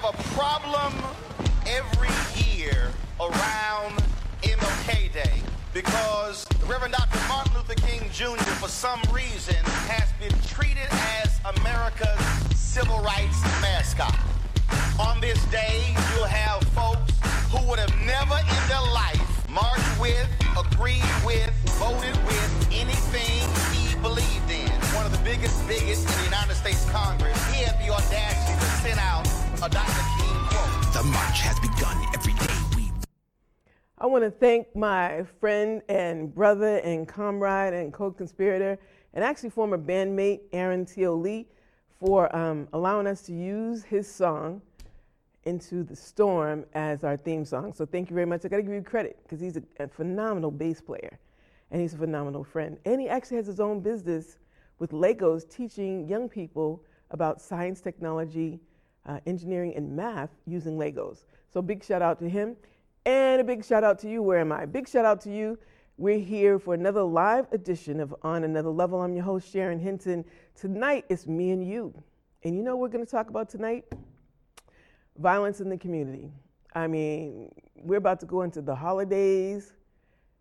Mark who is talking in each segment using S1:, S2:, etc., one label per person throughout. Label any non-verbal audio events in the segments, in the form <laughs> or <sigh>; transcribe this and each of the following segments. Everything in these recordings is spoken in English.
S1: have a problem every year around MLK Day because Reverend Dr. Martin Luther King Jr., for some reason, has been treated as America's civil rights mascot. On this day, you'll have folks who would have never in their life marched with, agreed with, voted with anything he believed in. One of the biggest bigots in the United States Congress, he had the audacity to send out
S2: The march has begun every day. We
S3: I want to thank my friend and brother and comrade and co-conspirator and actually former bandmate Aaron T.O. Lee for um, allowing us to use his song into the storm as our theme song. So thank you very much. I got to give you credit because he's a, a phenomenal bass player and he's a phenomenal friend. And he actually has his own business with Legos teaching young people about science, technology, uh, engineering, and math using Legos. So big shout out to him. And a big shout out to you. Where am I? Big shout out to you. We're here for another live edition of On Another Level. I'm your host, Sharon Hinton. Tonight, it's me and you. And you know what we're going to talk about tonight? Violence in the community. I mean, we're about to go into the holidays,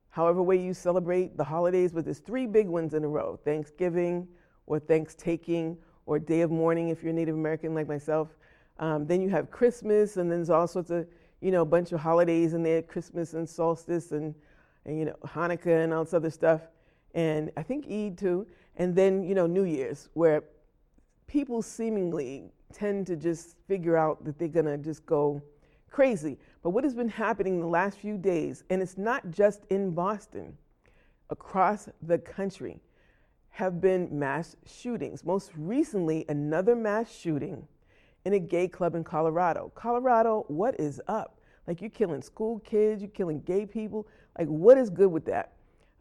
S3: however way you celebrate the holidays, but there's three big ones in a row Thanksgiving, or Thanksgiving, or Day of Mourning if you're Native American like myself. Um, then you have Christmas, and then there's all sorts of, you know, a bunch of holidays in there Christmas and solstice and, and, you know, Hanukkah and all this other stuff. And I think Eid too. And then, you know, New Year's, where people seemingly tend to just figure out that they're going to just go crazy. But what has been happening the last few days, and it's not just in Boston, across the country, have been mass shootings. Most recently, another mass shooting in a gay club in Colorado. Colorado, what is up? Like, you're killing school kids, you're killing gay people. Like, what is good with that?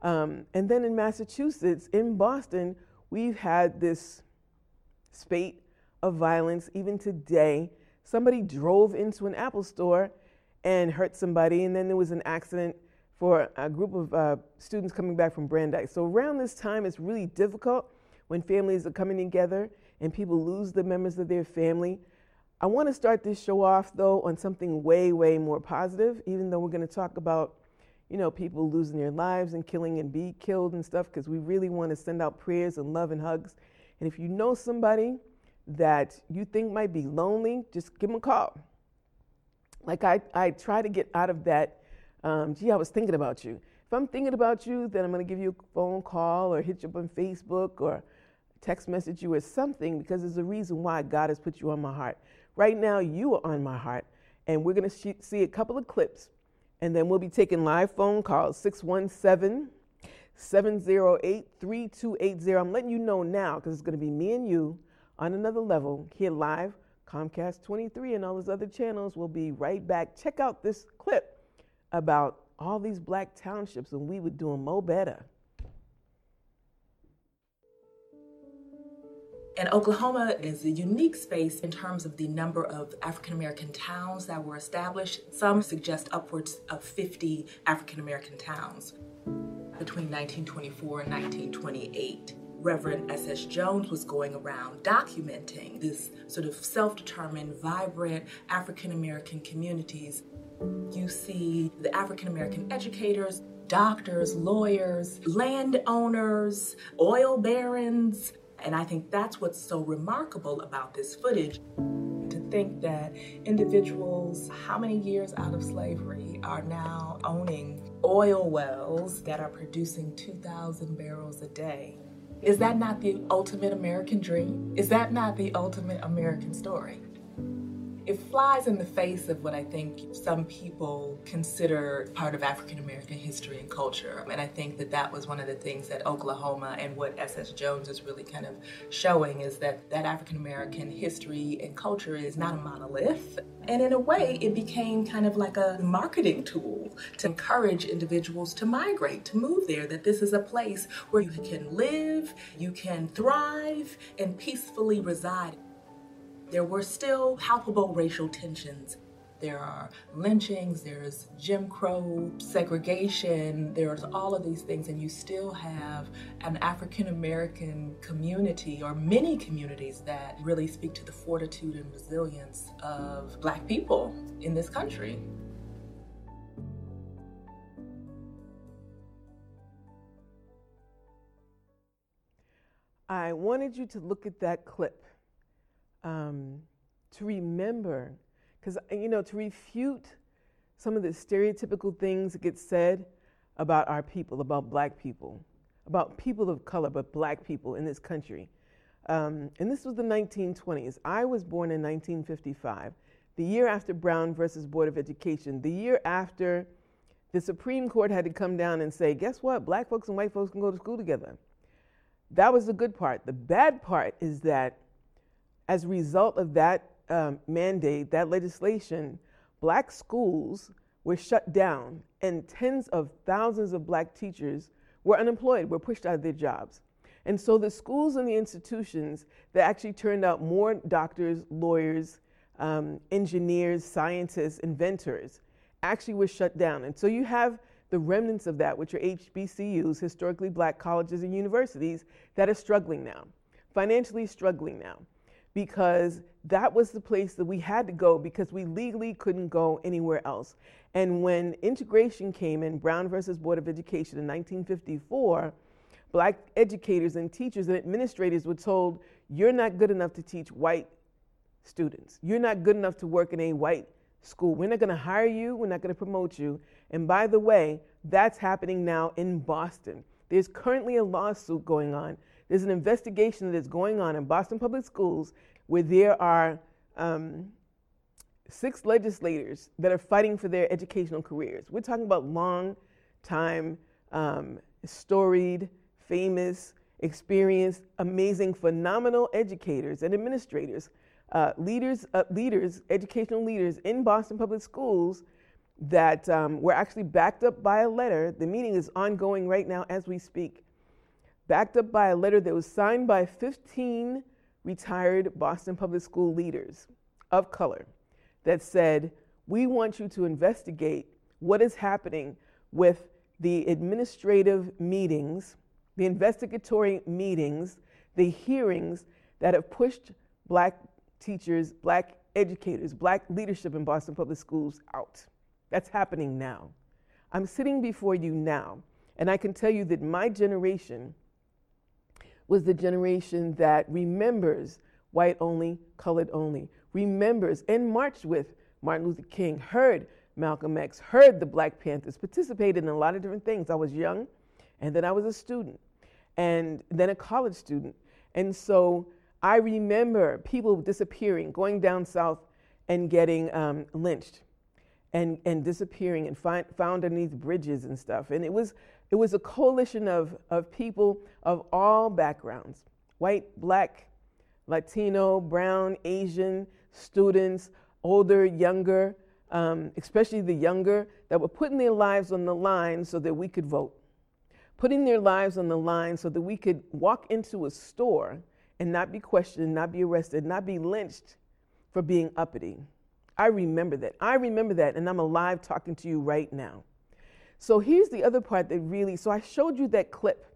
S3: Um, and then in Massachusetts, in Boston, we've had this spate of violence. Even today, somebody drove into an Apple store and hurt somebody, and then there was an accident for a group of uh, students coming back from Brandeis. So around this time, it's really difficult when families are coming together and people lose the members of their family. I want to start this show off though on something way, way more positive, even though we're going to talk about, you know, people losing their lives and killing and be killed and stuff, because we really want to send out prayers and love and hugs. And if you know somebody that you think might be lonely, just give them a call. Like I, I try to get out of that, um, gee, I was thinking about you. If I'm thinking about you, then I'm going to give you a phone call or hit you up on Facebook or text message you or something because there's a reason why God has put you on my heart. Right now, you are on my heart, and we're going to see a couple of clips, and then we'll be taking live phone calls 617 708 3280. I'm letting you know now because it's going to be me and you on another level here live. Comcast 23 and all those other channels will be right back. Check out this clip about all these black townships and we would do them mo better.
S4: And Oklahoma is a unique space in terms of the number of African American towns that were established. Some suggest upwards of 50 African American towns between 1924 and 1928. Reverend S.S. Jones was going around documenting this sort of self determined, vibrant African American communities. You see the African American educators, doctors, lawyers, landowners, oil barons. And I think that's what's so remarkable about this footage. To think that individuals, how many years out of slavery, are now owning oil wells that are producing 2,000 barrels a day. Is that not the ultimate American dream? Is that not the ultimate American story? It flies in the face of what I think some people consider part of African American history and culture. And I think that that was one of the things that Oklahoma and what S.S. Jones is really kind of showing is that that African American history and culture is not a monolith. And in a way, it became kind of like a marketing tool to encourage individuals to migrate, to move there, that this is a place where you can live, you can thrive, and peacefully reside there were still palpable racial tensions. there are lynchings, there's Jim Crow, segregation, there's all of these things, and you still have an African American community or many communities that really speak to the fortitude and resilience of Black people in this country.
S3: I wanted you to look at that clip um, to remember, because, you know, to refute some of the stereotypical things that get said about our people, about black people, about people of color, but black people in this country. Um, and this was the 1920s. I was born in 1955, the year after Brown versus Board of Education, the year after the Supreme Court had to come down and say, guess what? Black folks and white folks can go to school together. That was the good part. The bad part is that as a result of that um, mandate, that legislation, black schools were shut down and tens of thousands of black teachers were unemployed, were pushed out of their jobs. And so the schools and the institutions that actually turned out more doctors, lawyers, um, engineers, scientists, inventors actually were shut down. And so you have the remnants of that, which are HBCUs, historically black colleges and universities, that are struggling now, financially struggling now, because that was the place that we had to go because we legally couldn't go anywhere else. And when integration came in, Brown versus Board of Education in 1954, black educators and teachers and administrators were told, you're not good enough to teach white students. You're not good enough to work in a white school. We're not going to hire you. We're not going to promote you. And by the way, that's happening now in Boston. There's currently a lawsuit going on. There's an investigation that is going on in Boston Public Schools where there are um, six legislators that are fighting for their educational careers. We're talking about long time, um, storied, famous, experienced, amazing, phenomenal educators and administrators, uh, leaders, uh, leaders, educational leaders in Boston Public Schools that um, were actually backed up by a letter. The meeting is ongoing right now as we speak. Backed up by a letter that was signed by 15 retired Boston Public School leaders of color that said, We want you to investigate what is happening with the administrative meetings, the investigatory meetings, the hearings that have pushed black teachers, black educators, black leadership in Boston Public Schools out. That's happening now. I'm sitting before you now, and I can tell you that my generation was the generation that remembers white only, colored only, remembers and marched with Martin Luther King, heard Malcolm X, heard the Black Panthers, participated in a lot of different things. I was young, and then I was a student, and then a college student. And so I remember people disappearing, going down south and getting um, lynched and, and disappearing and found underneath bridges and stuff. And it was, it was a coalition of, of people of all backgrounds white, black, Latino, brown, Asian, students, older, younger, um, especially the younger, that were putting their lives on the line so that we could vote. Putting their lives on the line so that we could walk into a store and not be questioned, not be arrested, not be lynched for being uppity. I remember that. I remember that, and I'm alive talking to you right now. So here's the other part that really, so I showed you that clip,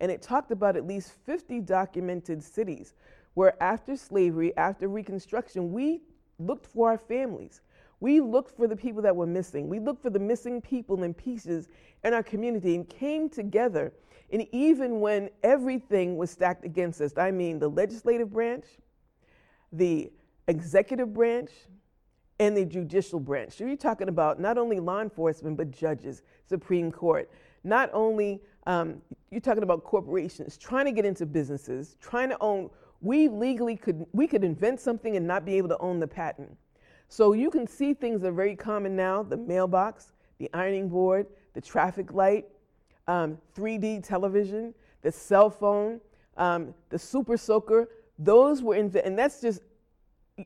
S3: and it talked about at least 50 documented cities where after slavery, after Reconstruction, we looked for our families. We looked for the people that were missing. We looked for the missing people and pieces in our community and came together. And even when everything was stacked against us, I mean the legislative branch, the executive branch, and the judicial branch. So you're talking about not only law enforcement, but judges, Supreme Court. Not only, um, you're talking about corporations trying to get into businesses, trying to own. We legally could, we could invent something and not be able to own the patent. So you can see things that are very common now the mailbox, the ironing board, the traffic light, um, 3D television, the cell phone, um, the super soaker. Those were invented, and that's just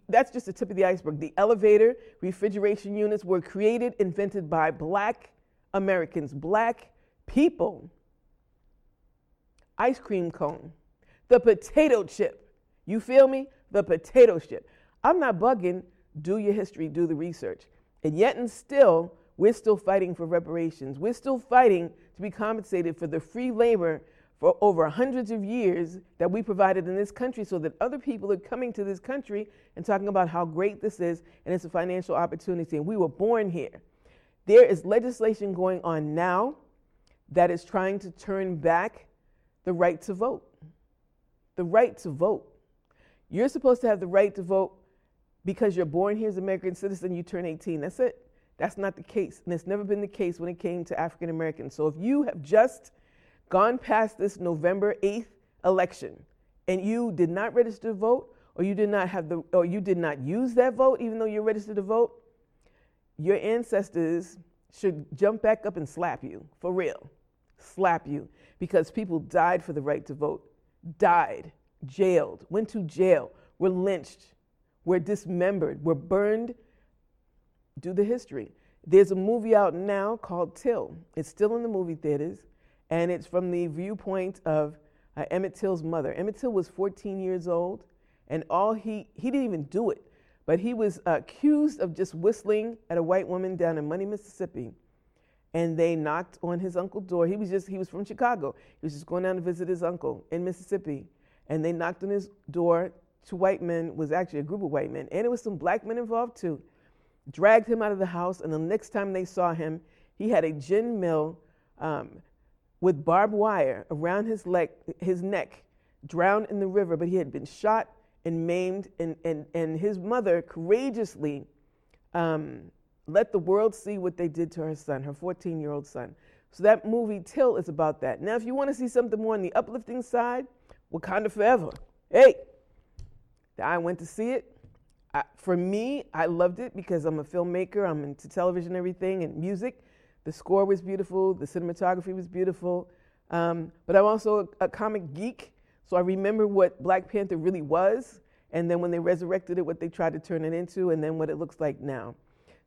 S3: that's just the tip of the iceberg. The elevator, refrigeration units were created, invented by black Americans, black people. Ice cream cone, the potato chip. You feel me? The potato chip. I'm not bugging. Do your history, do the research. And yet and still, we're still fighting for reparations. We're still fighting to be compensated for the free labor for over hundreds of years that we provided in this country so that other people are coming to this country and talking about how great this is and it's a financial opportunity. And we were born here. There is legislation going on now that is trying to turn back the right to vote. The right to vote. You're supposed to have the right to vote because you're born here as an American citizen, you turn 18. That's it. That's not the case. And it's never been the case when it came to African Americans. So if you have just gone past this November 8th election and you did not register to vote, or you did not have the or you did not use that vote even though you're registered to vote, your ancestors should jump back up and slap you. For real. Slap you. Because people died for the right to vote. Died, jailed, went to jail, were lynched, were dismembered, were burned. Do the history. There's a movie out now called Till. It's still in the movie theaters, and it's from the viewpoint of uh, Emmett Till's mother. Emmett Till was 14 years old, and all he he didn't even do it, but he was accused of just whistling at a white woman down in Money, Mississippi, and they knocked on his uncle's door. He was just he was from Chicago. He was just going down to visit his uncle in Mississippi, and they knocked on his door two white men was actually a group of white men, and it was some black men involved too. Dragged him out of the house, and the next time they saw him, he had a gin mill um, with barbed wire around his leg, his neck, drowned in the river. But he had been shot and maimed, and and and his mother courageously um, let the world see what they did to her son, her 14-year-old son. So that movie Till is about that. Now, if you want to see something more on the uplifting side, Wakanda Forever. Hey, I went to see it. I, for me, I loved it because I'm a filmmaker. I'm into television, everything, and music. The score was beautiful. The cinematography was beautiful. Um, but I'm also a, a, comic geek, so I remember what Black Panther really was, and then when they resurrected it, what they tried to turn it into, and then what it looks like now.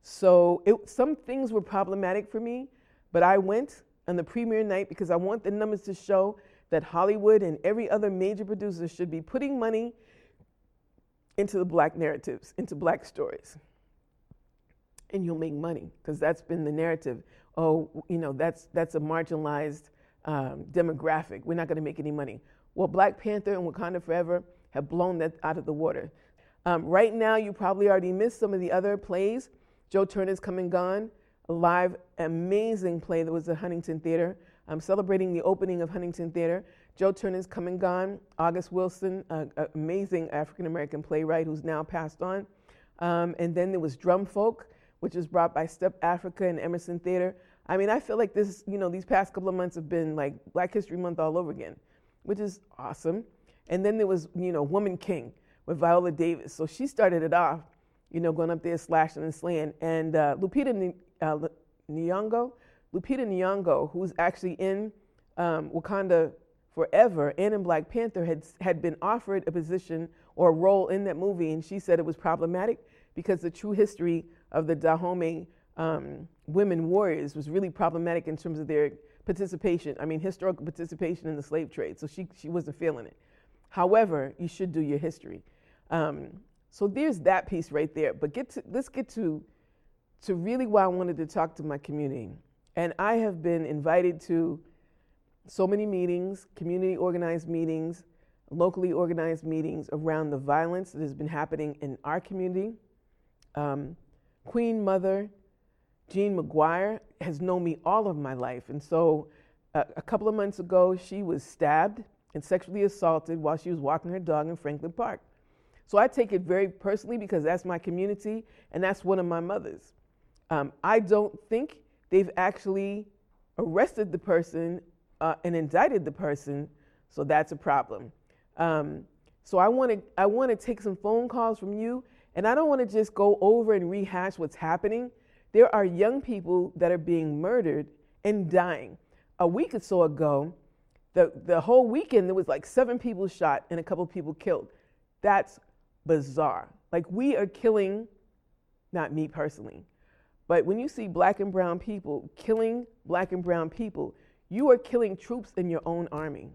S3: So it, some things were problematic for me, but I went on the premiere night because I want the numbers to show that Hollywood and every other major producer should be putting money into the black narratives, into black stories. And you'll make money because that's been the narrative. Oh, you know, that's, that's a marginalized um, demographic. We're not going to make any money. Well, Black Panther and Wakanda Forever have blown that out of the water. Um, right now, you probably already missed some of the other plays. Joe Turner's Come and Gone, a live, amazing play that was at Huntington Theater. I'm celebrating the opening of Huntington Theater. Joe Turner's come and gone. August Wilson, an amazing African American playwright who's now passed on. Um, and then there was Drum Folk, which was brought by Step Afrika and Emerson Theater. I mean, I feel like this, you know, these past couple of months have been like Black History Month all over again, which is awesome. And then there was, you know, Woman King with Viola Davis. So she started it off, you know, going up there slashing and slaying. And uh, Lupita uh, Nyong'o, Lupita Nyong'o, who's actually in um, Wakanda Forever and in Black Panther, had, had been offered a position or a role in that movie, and she said it was problematic because the true history of the Dahomey um, women warriors was really problematic in terms of their participation. I mean, historical participation in the slave trade. So she, she wasn't feeling it. However, you should do your history. Um, so there's that piece right there. But get to, let's get to, to really why I wanted to talk to my community. And I have been invited to so many meetings, community organized meetings, locally organized meetings around the violence that has been happening in our community. Um, Queen Mother Jean McGuire has known me all of my life. And so uh, a couple of months ago, she was stabbed and sexually assaulted while she was walking her dog in Franklin Park. So I take it very personally because that's my community and that's one of my mothers. Um, I don't think they've actually arrested the person uh, and indicted the person, so that's a problem. Um, so I want to I want to take some phone calls from you, and I don't want to just go over and rehash what's happening. There are young people that are being murdered and dying. A week or so ago, the the whole weekend there was like seven people shot and a couple people killed. That's bizarre. Like we are killing, not me personally, but when you see black and brown people killing black and brown people, you are killing troops in your own army.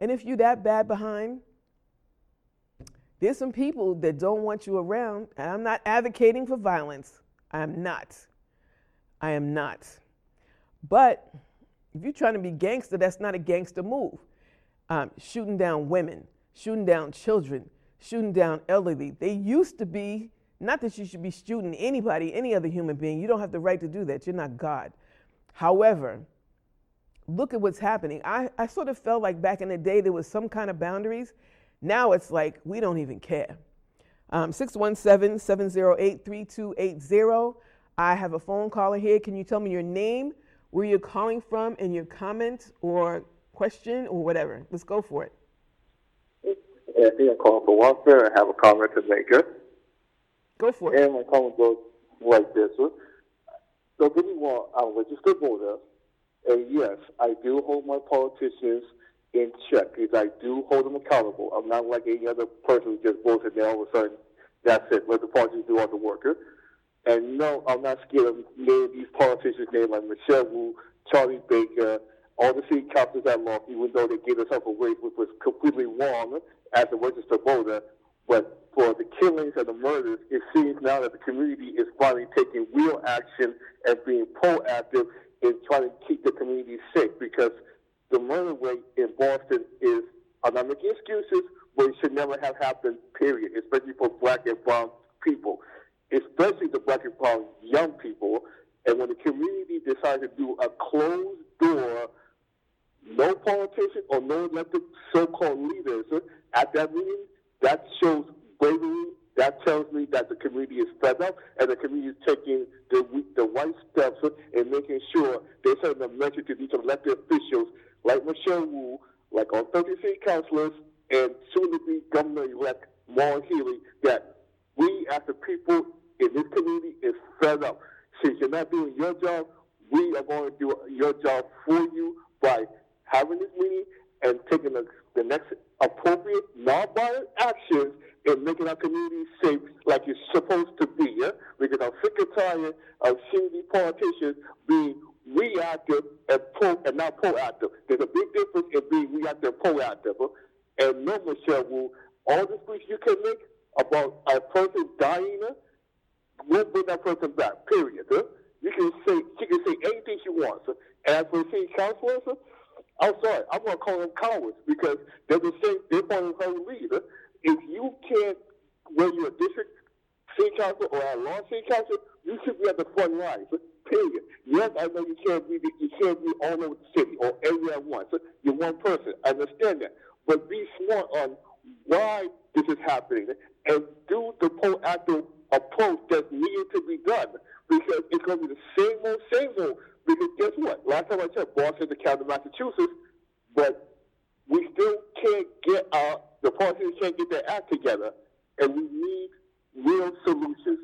S3: And if you're that bad behind, there's some people that don't want you around. And I'm not advocating for violence. I am not. I am not. But if you're trying to be gangster, that's not a gangster move. Um, shooting down women, shooting down children, shooting down elderly. They used to be, not that you should be shooting anybody, any other human being. You don't have the right to do that. You're not God. However, look at what's happening. I, I sort of felt like back in the day there was some kind of boundaries. Now it's like we don't even care. Um, 617 708 3280. I have a phone caller here. Can you tell me your name, where you're calling from, and your comment or question or whatever? Let's go for it.
S5: Anthony, I'm calling for welfare. I have a comment to make.
S3: Go for it.
S5: And my comment goes like this. Don't get me wrong, I'm a registered voter. And yes, I do hold my politicians in check because I do hold them accountable. I'm not like any other person who just votes and then all of a sudden that's it. Let the parties do all the work. And no, I'm not scared of naming these politicians' names like Michelle Wu, Charlie Baker, all the city councils at law, even though they gave themselves away, which was completely wrong as a registered voter. But for the killings and the murders, it seems now that the community is finally taking real action and being proactive in trying to keep the community safe because the murder rate in Boston is, I'm not making excuses, but it should never have happened, period, especially for black and brown people, especially the black and brown young people. And when the community decides to do a closed door, no politician or no elected so-called leaders at that meeting, that shows bravery. That tells me that the community is fed up and the community is taking the, the right steps in making sure they send a message to these elected officials like Michelle Wu, like our 30 city councilors, and soon to be Governor-elect Maura Healey, that we as the people in this community is fed up. Since you're not doing your job, we are going to do your job for you by having this meeting and taking the, the next appropriate nonviolent actions in making our community safe like it's supposed to be. Yeah? Because I'm sick and tired of these politicians being reactive and pro and not proactive. There's a big difference in being reactive and proactive. And no, Michelle Wu, all the speech you can make about a person dying uh, will bring that person back. Period. Uh. You can say she can say anything she wants. And as for city councilors, I'm sorry, I'm gonna call them cowards because they're the same they're part of her leader. If you can't whether you're a district city council or a law city council, you should be at the front lines. Yes, I know you can't be you can't be all over the city or everywhere at once. You're one person. I understand that. But be smart on why this is happening and do the proactive approach that's needed to be done. Because it's going to be the same old, same old. Because guess what? Last time I checked, Boston's the county of Massachusetts, but we still can't get our, the parties can't get their act together. And we need real solutions.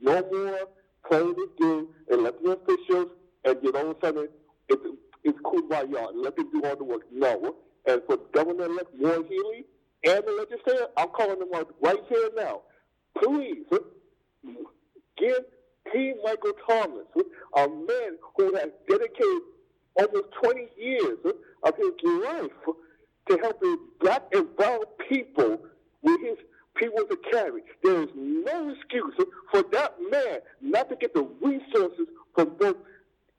S5: No more playing this game, elected officials, and all of a sudden it's, it's cool by y'all. Let them do all the work. No. And for Governor-elect Maura Healey and the legislature, I'm calling them right here now. Please give T. Michael Thomas, a man who has dedicated almost 20 years of his life to helping black and brown people with his People's carry. There is no excuse for that man not to get the resources from both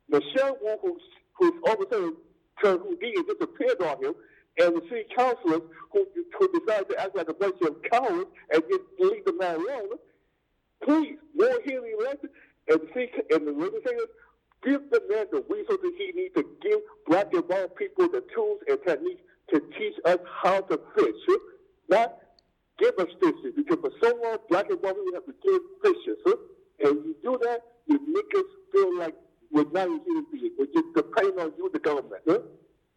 S5: Michelle Wu, who's, who's a sudden turned and disappeared on him, and the city councilors who, who decided to act like a bunch of cowards and just leave the man alone. Please, more healing elected, and the city and the legislators give the man the resources he needs to give black and brown people the tools and techniques to teach us how to fish. Not give us fishes because for so long, black and brown people have to give fishes. Huh? And you do that, you make us feel like we're not a human being. We're just depending on you, the government. Huh?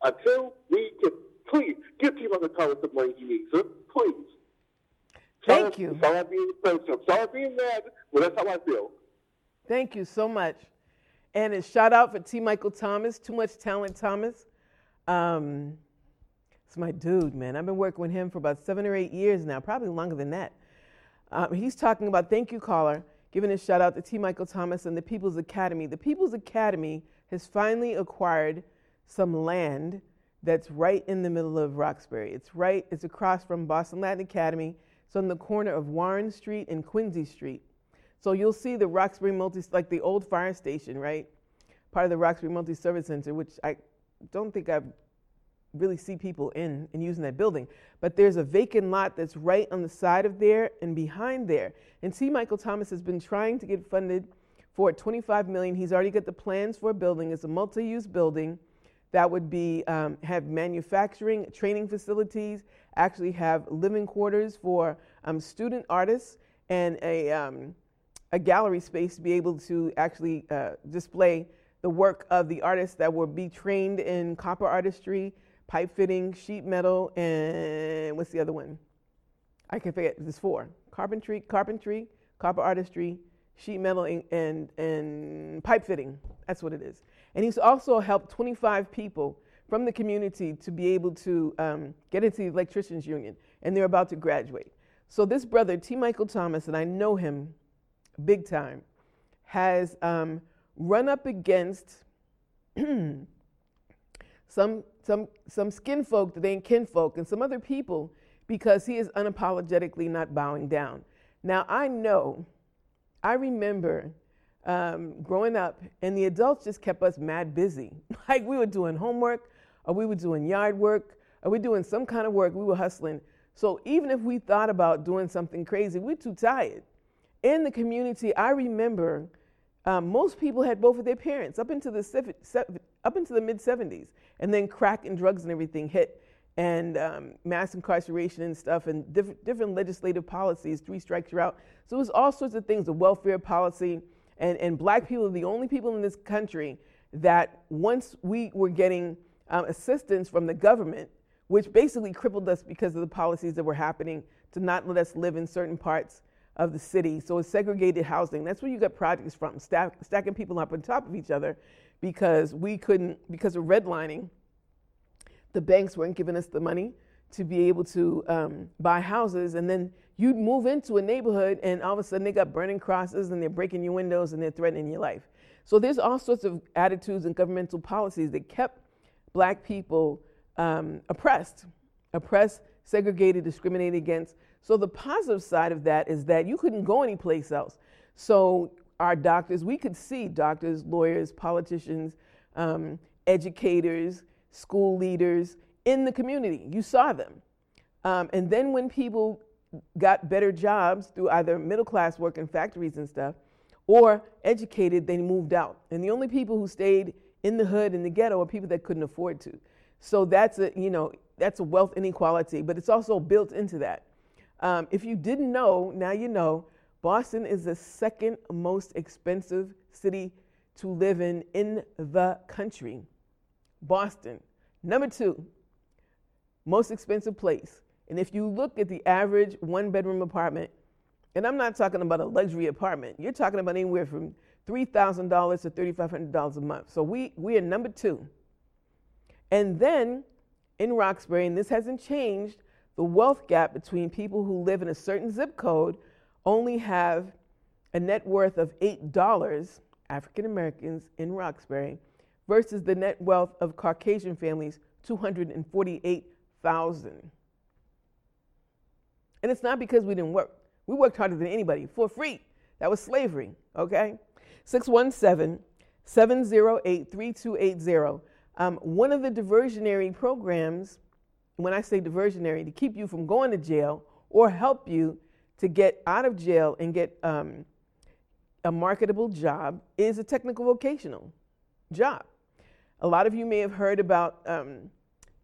S5: Until we can, please, give people the Thomas the money you needs. Huh? Please.
S3: Thank
S5: sorry,
S3: you.
S5: Sorry I'm being defensive. Sorry I'm being mad, but that's how I feel.
S3: Thank you so much. And a shout out for T. Michael Thomas, Too Much Talent Thomas. Um, it's my dude, man. I've been working with him for about seven or eight years now, probably longer than that. Um, he's talking about, thank you, caller, giving a shout out to T. Michael Thomas and the People's Academy. The People's Academy has finally acquired some land that's right in the middle of Roxbury. It's right, it's across from Boston Latin Academy. It's on the corner of Warren Street and Quincy Street. So you'll see the Roxbury multi, like the old fire station, right? Part of the Roxbury Multi Service Center, which I don't think I've really see people in and using that building. But there's a vacant lot that's right on the side of there and behind there. And T. Michael Thomas has been trying to get funded for 25 million. He's already got the plans for a building. It's a multi-use building that would be um, have manufacturing, training facilities, actually have living quarters for um, student artists, and a um, a gallery space to be able to actually uh, display the work of the artists that will be trained in copper artistry, pipe fitting, sheet metal, and what's the other one? I can forget. There's four: carpentry, carpentry, copper artistry, sheet metal, and, and, and pipe fitting. That's what it is. And he's also helped 25 people from the community to be able to um, get into the electricians union, and they're about to graduate. So this brother, T. Michael Thomas, and I know him big time, has um, run up against <clears throat> some, some, some skin folk that ain't kinfolk, and some other people because he is unapologetically not bowing down. Now, I know, I remember um, growing up, and the adults just kept us mad busy. <laughs> like we were doing homework, or we were doing yard work, or we were doing some kind of work, we were hustling. So even if we thought about doing something crazy, we're too tired. In the community, I remember um, most people had both of their parents up into the up into the mid 70s, and then crack and drugs and everything hit, and um, mass incarceration and stuff, and different, different legislative policies. Three strikes you're out. So it was all sorts of things. The welfare policy, and and black people are the only people in this country that once we were getting um, assistance from the government, which basically crippled us because of the policies that were happening to not let us live in certain parts of the city. So it's segregated housing. That's where you get projects from, stack, stacking people up on top of each other because we couldn't, because of redlining, the banks weren't giving us the money to be able to um, buy houses. And then you'd move into a neighborhood and all of a sudden they got burning crosses and they're breaking your windows and they're threatening your life. So there's all sorts of attitudes and governmental policies that kept black people um, oppressed, oppressed, segregated, discriminated against. So the positive side of that is that you couldn't go anyplace else. So our doctors, we could see doctors, lawyers, politicians, um, educators, school leaders in the community. You saw them. Um, and then when people got better jobs through either middle class work in factories and stuff, or educated, they moved out. And the only people who stayed in the hood in the ghetto are people that couldn't afford to. So that's a you know that's a wealth inequality, but it's also built into that. Um, if you didn't know, now you know, Boston is the second most expensive city to live in in the country. Boston. Number two, most expensive place. And if you look at the average one bedroom apartment, and I'm not talking about a luxury apartment, you're talking about anywhere from $3,000 to $3,500 a month. So we, we are number two. And then in Roxbury, and this hasn't changed, the wealth gap between people who live in a certain zip code only have a net worth of $8, African Americans in Roxbury, versus the net wealth of Caucasian families, 248,000. And it's not because we didn't work. We worked harder than anybody for free. That was slavery, okay? 617 708 3280. Um, one of the diversionary programs when I say diversionary, to keep you from going to jail or help you to get out of jail and get um, a marketable job is a technical vocational job. A lot of you may have heard about um,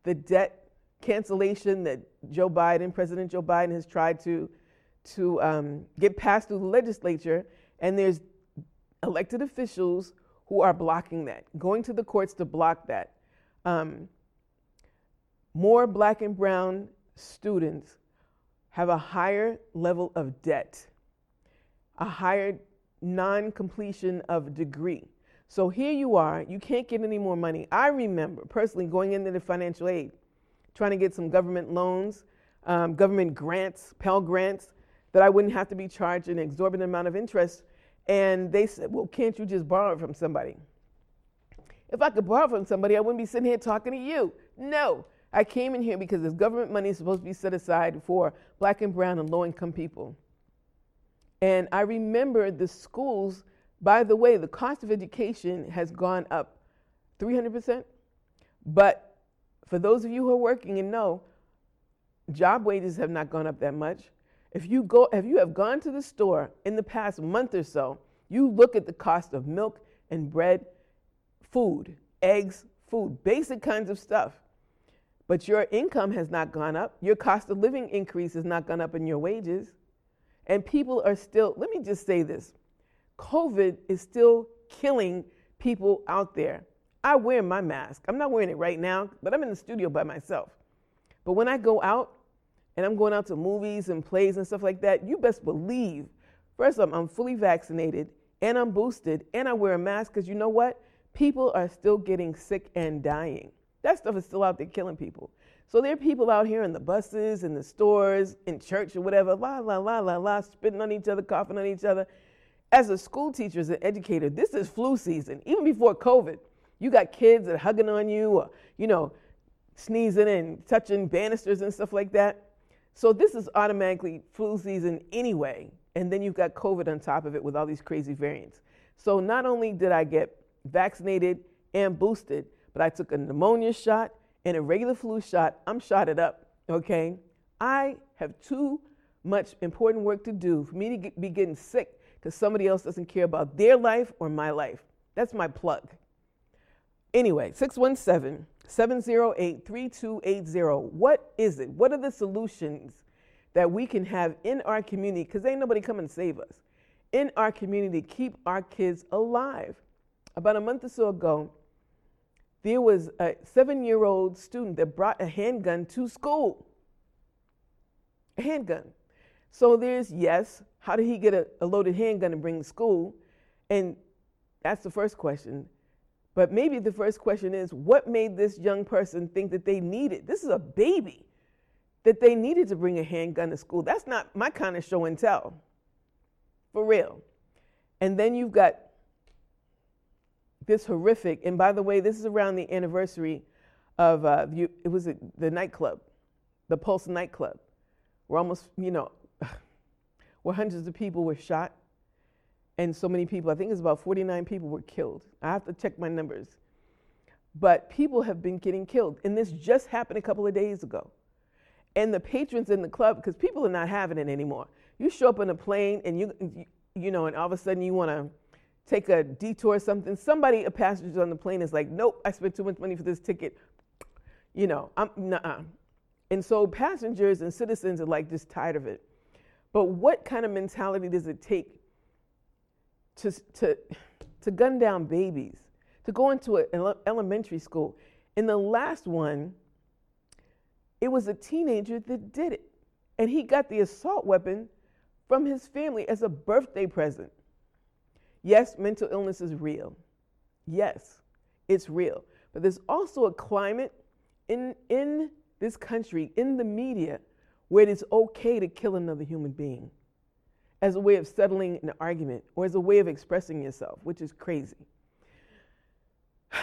S3: the debt cancellation that Joe Biden, President Joe Biden, has tried to to um, get passed through the legislature, and there's elected officials who are blocking that, going to the courts to block that. Um, more black and brown students have a higher level of debt, a higher non completion of degree. So here you are, you can't get any more money. I remember personally going into the financial aid, trying to get some government loans, um, government grants, Pell grants, that I wouldn't have to be charged an exorbitant amount of interest. And they said, well, can't you just borrow from somebody? If I could borrow from somebody, I wouldn't be sitting here talking to you. No, I came in here because this government money is supposed to be set aside for black and brown and low income people. And I remember the schools, by the way, the cost of education has gone up 300%. But for those of you who are working and know, job wages have not gone up that much. If you go, if you have gone to the store in the past month or so, you look at the cost of milk and bread, food, eggs, food, basic kinds of stuff. But your income has not gone up. Your cost of living increase has not gone up in your wages. And people are still, let me just say this COVID is still killing people out there. I wear my mask. I'm not wearing it right now, but I'm in the studio by myself. But when I go out and I'm going out to movies and plays and stuff like that, you best believe, first of all, I'm fully vaccinated and I'm boosted and I wear a mask because you know what? People are still getting sick and dying. That stuff is still out there killing people. So there are people out here in the buses, in the stores, in church or whatever, la, la, la, la, la, spitting on each other, coughing on each other. As a school teacher, as an educator, this is flu season. Even before COVID, you got kids that are hugging on you or, you know, sneezing and touching banisters and stuff like that. So this is automatically flu season anyway. And then you've got COVID on top of it with all these crazy variants. So not only did I get vaccinated and boosted, but I took a pneumonia shot and a regular flu shot. I'm shotted up, okay? I have too much important work to do for me to get, be getting sick because somebody else doesn't care about their life or my life. That's my plug. Anyway, 617 708 3280. What is it? What are the solutions that we can have in our community? Because ain't nobody come and save us. In our community, keep our kids alive. About a month or so ago, there was a seven year old student that brought a handgun to school. A handgun. So there's, yes, how did he get a, a loaded handgun and bring to school? And that's the first question. But maybe the first question is what made this young person think that they needed, this is a baby, that they needed to bring a handgun to school? That's not my kind of show and tell. For real. And then you've got this horrific, and by the way, this is around the anniversary of, uh, it was a, the nightclub, the Pulse nightclub, where almost, you know, <sighs> where hundreds of people were shot and so many people, I think it's about 49 people were killed. I have to check my numbers. But people have been getting killed. And this just happened a couple of days ago. And the patrons in the club, because people are not having it anymore. You show up on a plane and you, you know, and all of a sudden you want to take a detour or something. Somebody, a passenger on the plane is like, nope, I spent too much money for this ticket. You know, I'm, nah. And so passengers and citizens are like just tired of it. But what kind of mentality does it take to, to, to gun down babies, to go into an elementary school. In the last one, it was a teenager that did it. And he got the assault weapon from his family as a birthday present. Yes, mental illness is real. Yes, it's real. But there's also a climate in, in this country, in the media, where it is okay to kill another human being as a way of settling an argument or as a way of expressing yourself, which is crazy. <sighs>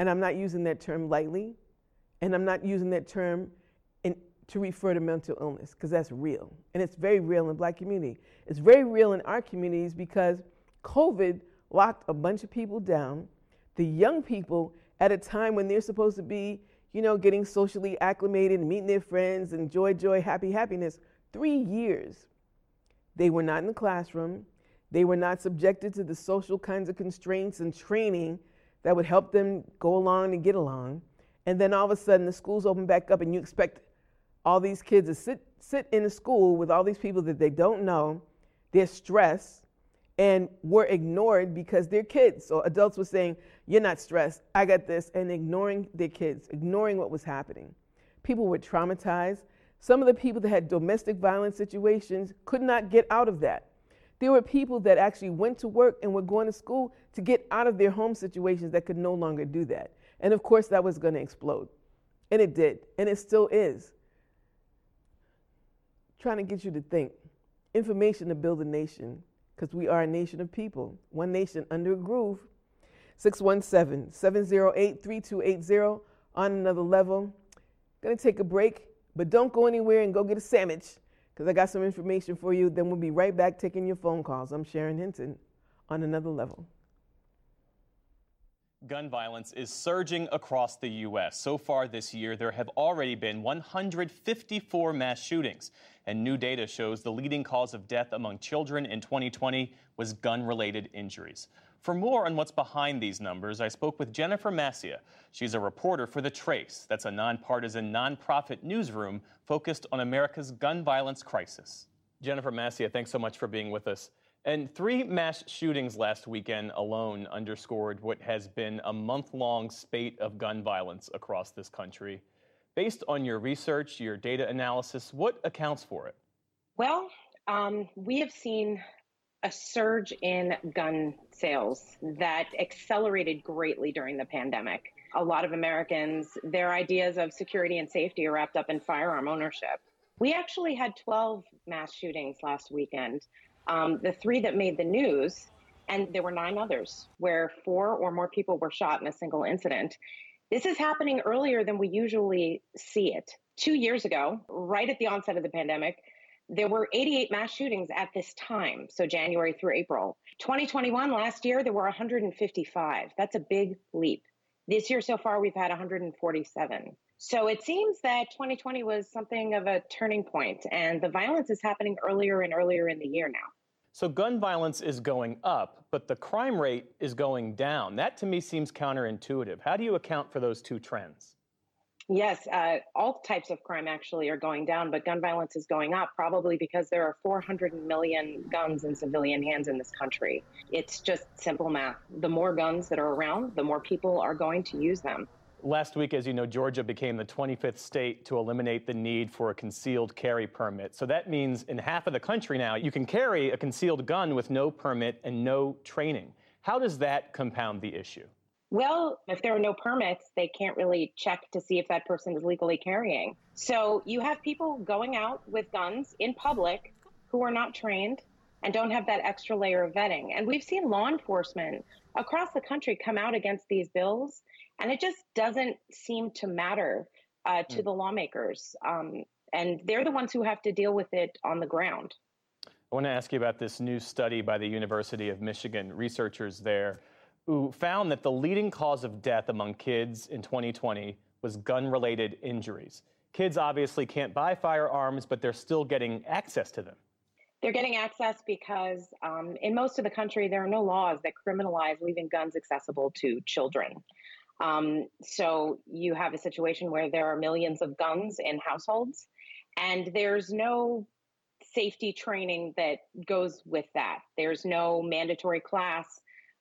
S3: And I'm not using that term lightly, and I'm not using that term in, to refer to mental illness because that's real. And it's very real in the black community. It's very real in our communities because COVID locked a bunch of people down, the young people at a time when they're supposed to be, you know, getting socially acclimated and meeting their friends and joy, joy, happy, happiness. Three years they were not in the classroom. They were not subjected to the social kinds of constraints and training that would help them go along and get along. And then all of a sudden, the schools open back up, and you expect all these kids to sit, sit in a school with all these people that they don't know. They're stressed and were ignored because they're kids. So adults were saying, You're not stressed, I got this, and ignoring their kids, ignoring what was happening. People were traumatized. Some of the people that had domestic violence situations could not get out of that. There were people that actually went to work and were going to school to get out of their home situations that could no longer do that. And of course, that was going to explode. And it did. And it still is. Trying to get you to think. Information to build a nation, because we are a nation of people, one nation under a groove. 617 708 3280 on another level. To take a break. But don't go anywhere and go get a sandwich because I got some information for you. Then we'll be right back taking your phone calls. I'm Sharon Hinton on another level.
S6: Gun violence is surging across the U.S. So far this year, there have already been 154 mass shootings, and new data shows the leading cause of death among children in 2020 was gun related injuries. For more on what's behind these numbers, I spoke with Jennifer Mascia. She's a reporter for The Trace. That's a nonpartisan, nonprofit newsroom focused on America's gun violence crisis. Jennifer Mascia, thanks so much for being with us. And three mass shootings last weekend alone underscored what has been a month long spate of gun violence across this country. Based on your research, your data analysis, what accounts for it?
S7: Well, um, we have seen a surge in gun sales that accelerated greatly during the pandemic. A lot of Americans, their ideas of security and safety are wrapped up in firearm ownership. We actually had 12 mass shootings last weekend um, the three that made the news, and there were nine others where four or more people were shot in a single incident. This is happening earlier than we usually see it. Two years ago, right at the onset of the pandemic, there were 88 mass shootings at this time, so January through April. 2021, last year, there were 155. That's a big leap. This year so far, we've had 147. So it seems that 2020 was something of a turning point, and the violence is happening earlier and earlier in the year now.
S6: So gun violence is going up, but the crime rate is going down. That to me seems counterintuitive. How do you account for those two trends?
S7: Yes, uh, all types of crime actually are going down, but gun violence is going up probably because there are 400 million guns in civilian hands in this country. It's just simple math. The more guns that are around, the more people are going to use them.
S6: Last week, as you know, Georgia became the 25th state to eliminate the need for a concealed carry permit. So that means in half of the country now, you can carry a concealed gun with no permit and no training. How does that compound the issue?
S7: Well, if there are no permits, they can't really check to see if that person is legally carrying. So you have people going out with guns in public who are not trained and don't have that extra layer of vetting. And we've seen law enforcement across the country come out against these bills and it just doesn't seem to matter uh, to mm. the lawmakers. Um, and they're the ones who have to deal with it on the ground.
S6: I want to ask you about this new study by the University of Michigan, researchers there who found that the leading cause of death among kids in 2020 was gun related injuries. Kids obviously can't buy firearms, but they're still getting access to them.
S7: They're getting access because um, in most of the country, there are no laws that criminalize leaving guns accessible to children. Um, so you have a situation where there are millions of guns in households, and there's no safety training that goes with that. There's no mandatory class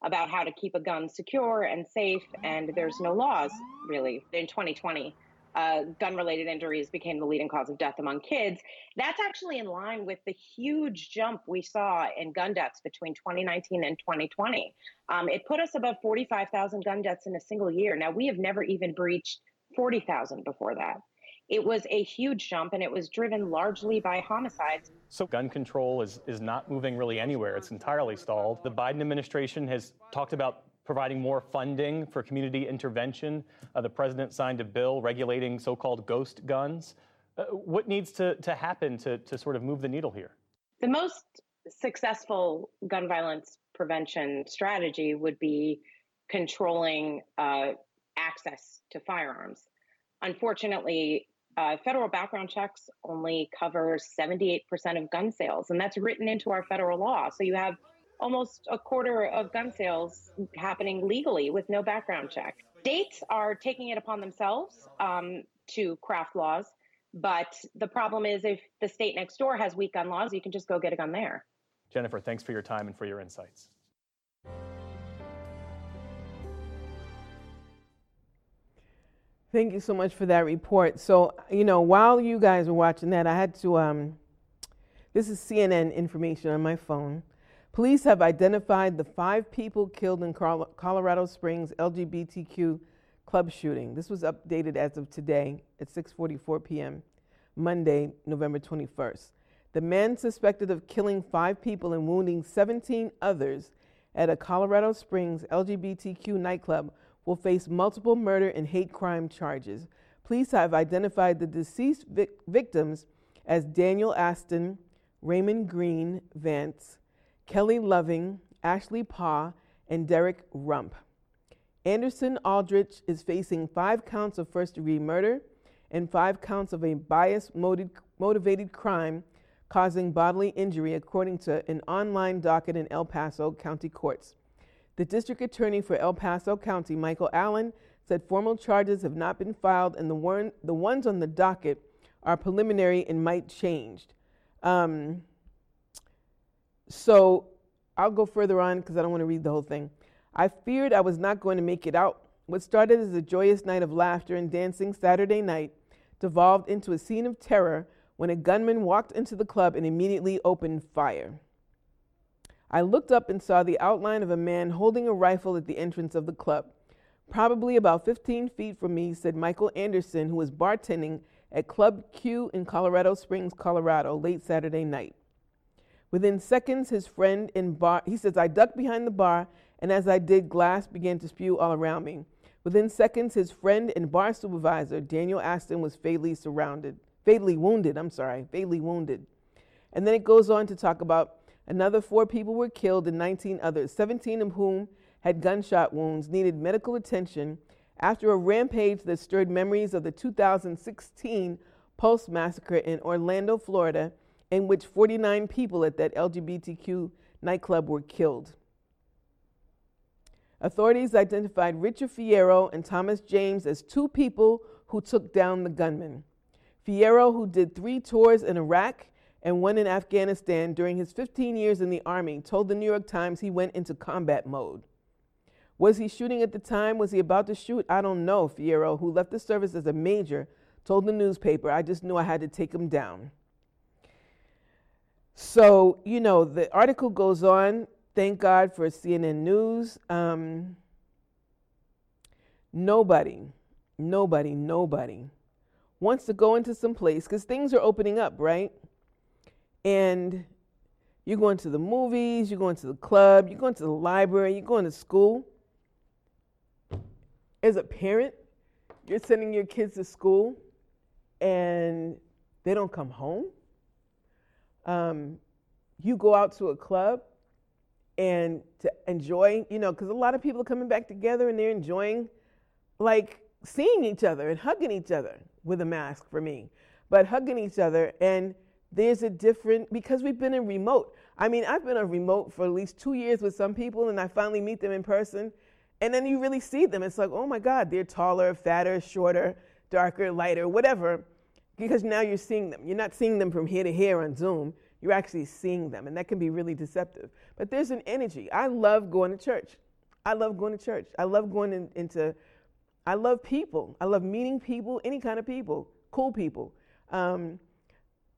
S7: about how to keep a gun secure and safe, and there's no laws really in 2020 uh, gun related injuries became the leading cause of death among kids. That's actually in line with the huge jump we saw in gun deaths between 2019 and 2020. Um, it put us above 45,000 gun deaths in a single year. Now, we have never even breached 40,000 before that. It was a huge jump and it was driven largely by homicides.
S6: So, gun control is, is not moving really anywhere. It's entirely stalled. The Biden administration has talked about providing more funding for community intervention. Uh, the president signed a bill regulating so called ghost guns. Uh, what needs to, to happen to, to sort of move the needle here?
S7: The most successful gun violence prevention strategy would be controlling uh, access to firearms. Unfortunately, uh, federal background checks only cover 78% of gun sales, and that's written into our federal law. So you have almost a quarter of gun sales happening legally with no background check. States are taking it upon themselves um, to craft laws, but the problem is if the state next door has weak gun laws, you can just go get a gun there.
S6: Jennifer, thanks for your time and for your insights.
S3: Thank you so much for that report. So, you know, while you guys were watching that, I had to, um, this is CNN information on my phone. Police have identified the five people killed in Colorado Springs LGBTQ club shooting. This was updated as of today at 6:44 p.m. Monday, November 21st. The man suspected of killing 5 people and wounding 17 others at a Colorado Springs LGBTQ nightclub will face multiple murder and hate crime charges. Police have identified the deceased vic- victims as Daniel Aston, Raymond Green Vance, Kelly Loving, Ashley Paugh, and Derrick Rump. Anderson Aldrich is facing five counts of first degree murder and five counts of a bias motivated crime causing bodily injury, according to an online docket in El Paso County courts. The district attorney for El Paso County, Michael Allen, said formal charges have not been filed and the, one, the ones on the docket are preliminary and might change. Um, so I'll go further on because I don't want to read the whole thing. I feared I was not going to make it out. What started as a joyous night of laughter and dancing Saturday night devolved into a scene of terror when a gunman walked into the club and immediately opened fire. I looked up and saw the outline of a man holding a rifle at the entrance of the club. Probably about 15 feet from me, said Michael Anderson, who was bartending at Club Q in Colorado Springs, Colorado, late Saturday night. Within seconds, his friend in bar, he says, I ducked behind the bar, and as I did, glass began to spew all around me. Within seconds, his friend and bar supervisor, Daniel Aston, was fatally surrounded, fatally wounded, I'm sorry, fatally wounded. And then it goes on to talk about another four people were killed and 19 others, 17 of whom had gunshot wounds, needed medical attention after a rampage that stirred memories of the 2016 Pulse massacre in Orlando, Florida, in which 49 people at that LGBTQ nightclub were killed. Authorities identified Richard Fierro and Thomas James as two people who took down the gunman. Fierro, who did three tours in Iraq and one in Afghanistan during his 15 years in the Army, told the New York Times he went into combat mode. Was he shooting at the time? Was he about to shoot? I don't know, Fierro, who left the service as a major, told the newspaper, I just knew I had to take him down. So, you know, the article goes on. Thank God for CNN News. Um, nobody, nobody, nobody wants to go into some place because things are opening up, right? And you're going to the movies, you're going to the club, you're going to the library, you're going to school as a parent, you're sending your kids to school and they don't come home. Um, you go out to a club and to enjoy, you know, because a lot of people are coming back together and they're enjoying like seeing each other and hugging each other with a mask for me, but hugging each other. And there's a different, because we've been in remote. I mean, I've been on remote for at least two years with some people and I finally meet them in person and then you really see them. It's like, oh my God, they're taller, fatter, shorter, darker, lighter, whatever. Because now you're seeing them. You're not seeing them from here to here on Zoom. You're actually seeing them. And that can be really deceptive. But there's an energy. I love going to church. I love going to church. I love going in, into, I love people. I love meeting people, any kind of people, cool people. Um,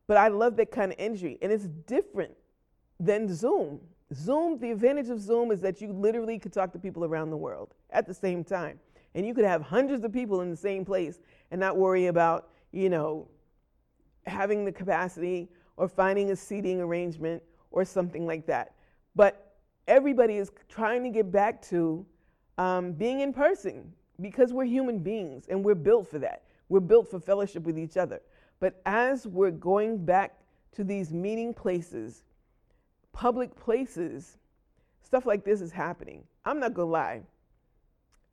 S3: but I love that kind of energy. And it's different than Zoom. Zoom, the advantage of Zoom is that you literally could talk to people around the world at the same time. And you could have hundreds of people in the same place and not worry about, you know, having the capacity or finding a seating arrangement or something like that. But everybody is trying to get back to um, being in person because we're human beings and we're built for that. We're built for fellowship with each other. But as we're going back to these meeting places, public places, stuff like this is happening. I'm not gonna lie.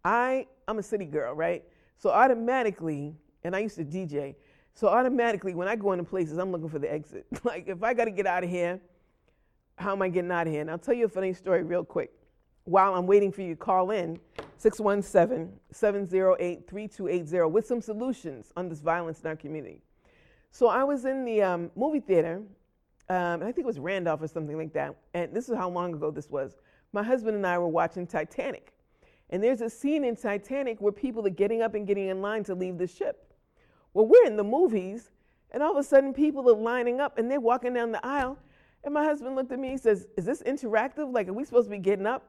S3: I I'm a city girl, right? So automatically, and I used to DJ, so automatically when I go into places, I'm looking for the exit. <laughs> like if I gotta get out of here, how am I getting out of here? And I'll tell you a funny story real quick. While I'm waiting for you to call in, 617-708-3280 with some solutions on this violence in our community. So I was in the um, movie theater um, I think it was Randolph or something like that. And this is how long ago this was. My husband and I were watching Titanic. And there's a scene in Titanic where people are getting up and getting in line to leave the ship. Well, we're in the movies, and all of a sudden people are lining up and they're walking down the aisle. And my husband looked at me and says, Is this interactive? Like, are we supposed to be getting up?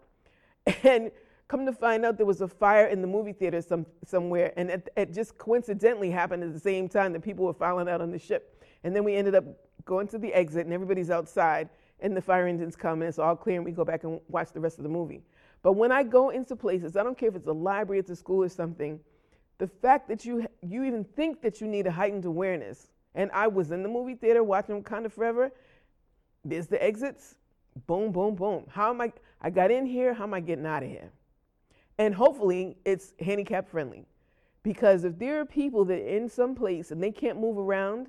S3: <laughs> And come to find out there was a fire in the movie theater some, somewhere. And it, it just coincidentally happened at the same time that people were filing out on the ship. And then we ended up going to the exit, and everybody's outside, and the fire engines come, and it's all clear, and we go back and watch the rest of the movie. But when I go into places, I don't care if it's a library, it's a school, or something, the fact that you, you even think that you need a heightened awareness And I was in the movie theater watching Wakanda Forever. There's the exits. Boom, boom, boom. How am I? I got in here. How am I getting out of here? And hopefully it's handicap friendly. Because if there are people that are in some place and they can't move around,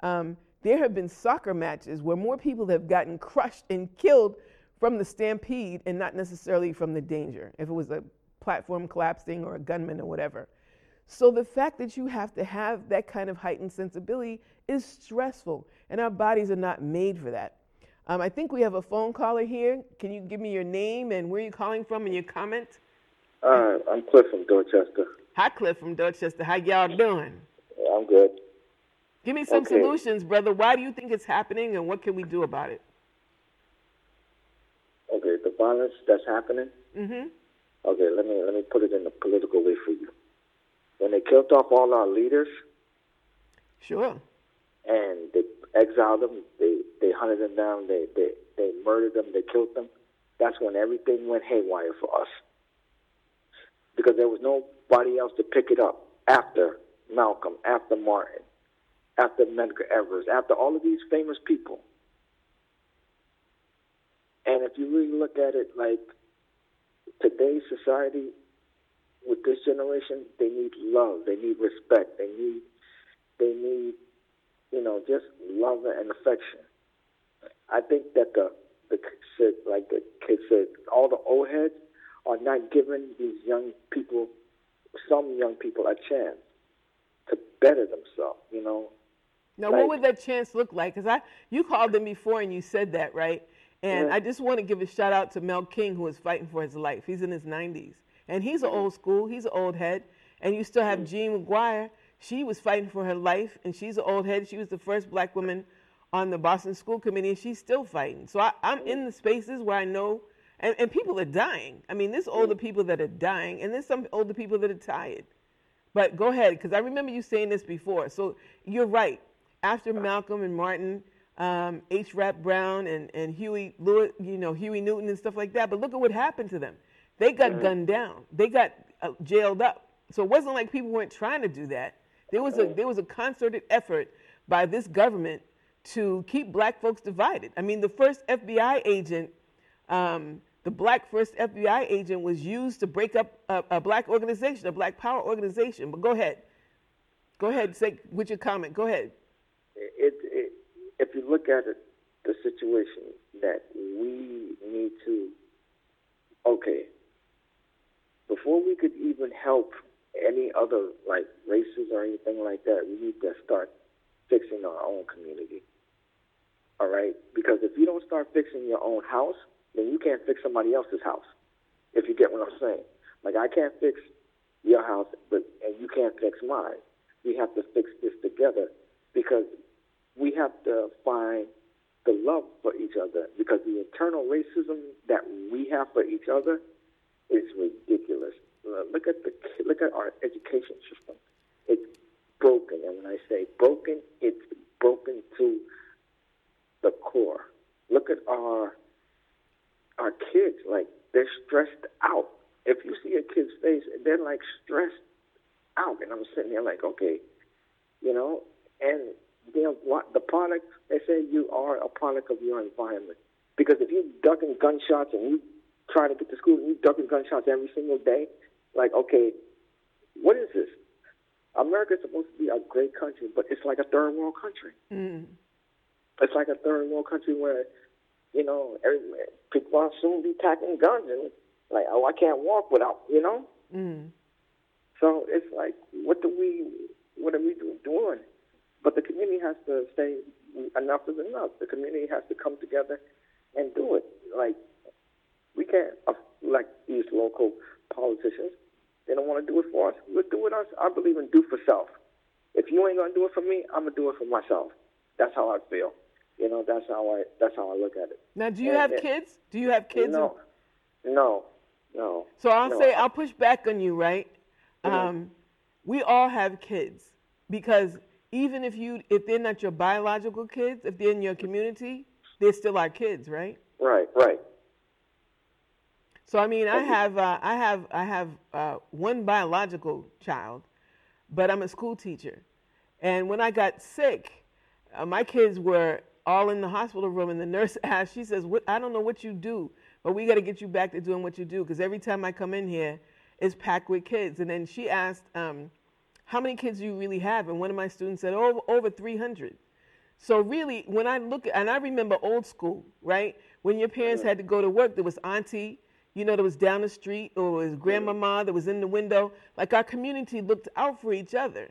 S3: um, there have been soccer matches where more people have gotten crushed and killed from the stampede and not necessarily from the danger, if it was a platform collapsing or a gunman or whatever. So the fact that you have to have that kind of heightened sensibility is stressful, and our bodies are not made for that. Um, I think we have a phone caller here. Can you give me your name and where you're calling from and your comment?
S8: Uh, I'm Cliff from Dorchester.
S3: Hi, Cliff from Dorchester. How y'all doing?
S8: I'm good.
S3: Give me some
S8: Okay.
S3: solutions, brother. Why do you think it's happening, and what can we do about it?
S8: Okay, the violence that's happening.
S3: Mm-hmm.
S8: Okay, let me let me put it in a political way for you. When they killed off all our leaders
S3: Sure.
S8: and they exiled them, they they hunted them down, they they they murdered them, they killed them. That's when everything went haywire for us. Because there was nobody else to pick it up after Malcolm, after Martin, after Medgar Evers, after all of these famous people. And if you really look at it like today's society with this generation, they need love, they need respect, they need they need, you know, just love and affection. I think that the the said, like the kid said, all the old heads are not giving these young people, some young people, a chance to better themselves. You know,
S3: Now,
S8: Like-
S3: what would that chance look like? Because I, you called them before and you said that, right? And
S8: Yeah.
S3: I just want to give a shout out to Mel King, who is fighting for his life. He's in his 90s, and he's
S8: Mm-hmm.
S3: an old school. He's an old head. And you still have Jean McGuire. She was fighting for her life, and she's an old head. She was the first black woman on the Boston School Committee, and she's still fighting. So I, I'm in the spaces where I know, and, and people are dying. I mean, there's older people that are dying, and there's some older people that are tired. But go ahead, because I remember you saying this before. So you're right. After Malcolm and Martin, um, H. Rap Brown and, and Huey Lewis, you know, Huey Newton and stuff like that. But look at what happened to them. They got gunned down. They got uh, jailed up. So it wasn't like people weren't trying to do that. There was a there was a concerted effort by this government to keep black folks divided. I mean, the first FBI agent um, the black first FBI agent was used to break up a, a black organization, a black power organization. But go ahead. Go ahead, say with your comment. Go ahead.
S8: it, it if you look at it, the situation that we need to, okay, before we could even help any other like races or anything like that, we need to start fixing our own community. All right, because if you don't start fixing your own house, then you can't fix somebody else's house. If you get what I'm saying, like I can't fix your house, but and you can't fix mine. We have to fix this together because we have to find the love for each other because the internal racism that we have for each other is ridiculous. Look at the look at our education system. It's broken, and when I say broken, it's broken to the core. Look at our our kids. Like they're stressed out. If you see a kid's face, they're like stressed out, and I'm sitting there like, okay, you know, and what the product they say you are a product of your environment because if you ducking gunshots and you try to get to school and you ducking gunshots every single day like okay what is this america's supposed to be a great country but it's like a third world country Mm. it's like a third world country where you know every, people are soon be packing guns and like oh i can't walk without you know Mm. so it's like, what do we, what are we doing? But the community has to say enough is enough. The community has to come together and do it. Like we can't uh, like these local politicians. They don't want to do it for us. We'll do it us. I believe in do for self. If you ain't gonna do it for me, I'm gonna do it for myself. That's how I feel. You know, that's how I that's how I look at it.
S3: Now, do you
S8: Yeah,
S3: have
S8: yeah.
S3: kids? Do you have kids?
S8: No, no, no.
S3: So I'll
S8: no.
S3: say I'll push back on you, right? Um, we all have kids because even if you if they're not your biological kids, if they're in your community, they're still our kids, right?
S8: Right, right.
S3: So I mean, I have uh, I have I have uh, one biological child, but I'm a school teacher, And when I got sick, uh, my kids were all in the hospital room, and the nurse <laughs> asked, she says, what, I don't know what you do, but we got to get you back to doing what you do because every time I come in here, it's packed with kids. And then she asked, um, How many kids do you really have? And one of my students said, Oh, over 300. So really, when I look, and I remember old school, right? When your parents had to go to work, there was auntie, you know, that was down the street, or was grandmama that was in the window. Like our community looked out for each other.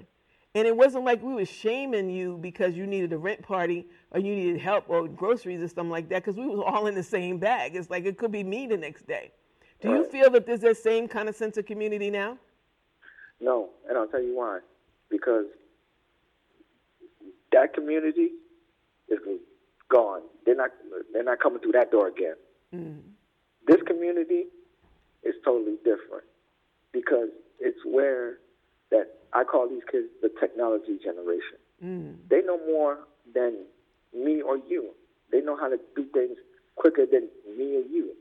S3: And it wasn't like we were shaming you because you needed a rent party or you needed help or groceries or something like that, because we was all in the same bag. It's like it could be me the next day. Do you feel that there's that same kind of sense of community now?
S8: No, and I'll tell you why. Because that community is gone. They're not. They're not coming through that door again.
S3: Mm.
S8: This community is totally different because it's where that I call these kids the technology generation.
S3: Mm.
S8: They know more than me or you. They know how to do things quicker than me or you.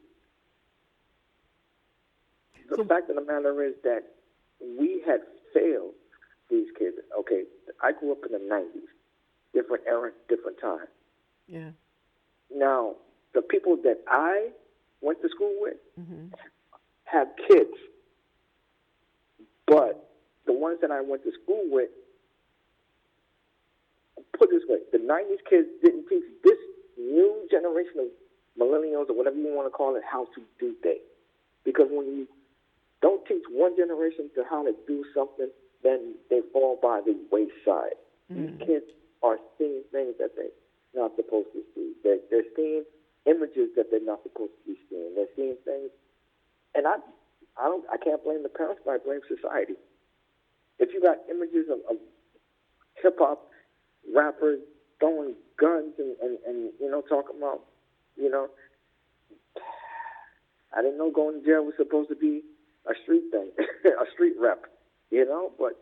S8: The fact of the matter is that we had failed these kids. Okay, I grew up in the 90s, different era, different time.
S3: Yeah.
S8: Now, the people that I went to school with
S3: Mm-hmm.
S8: have kids, but the ones that I went to school with, put this way, the 90s kids didn't teach this new generation of millennials or whatever you want to call it how to do things. Because when you don't teach one generation to how to do something, then they fall by the wayside. These kids are seeing things that they're not supposed to see. They're, they're seeing images that they're not supposed to be seeing. They're seeing things, and I, I don't, I can't blame the parents, but I blame society. If you got images of, of hip hop rappers throwing guns and, and, and you know talking about, you know, I didn't know going to jail was supposed to be a street thing, <laughs> a street rep, you know. But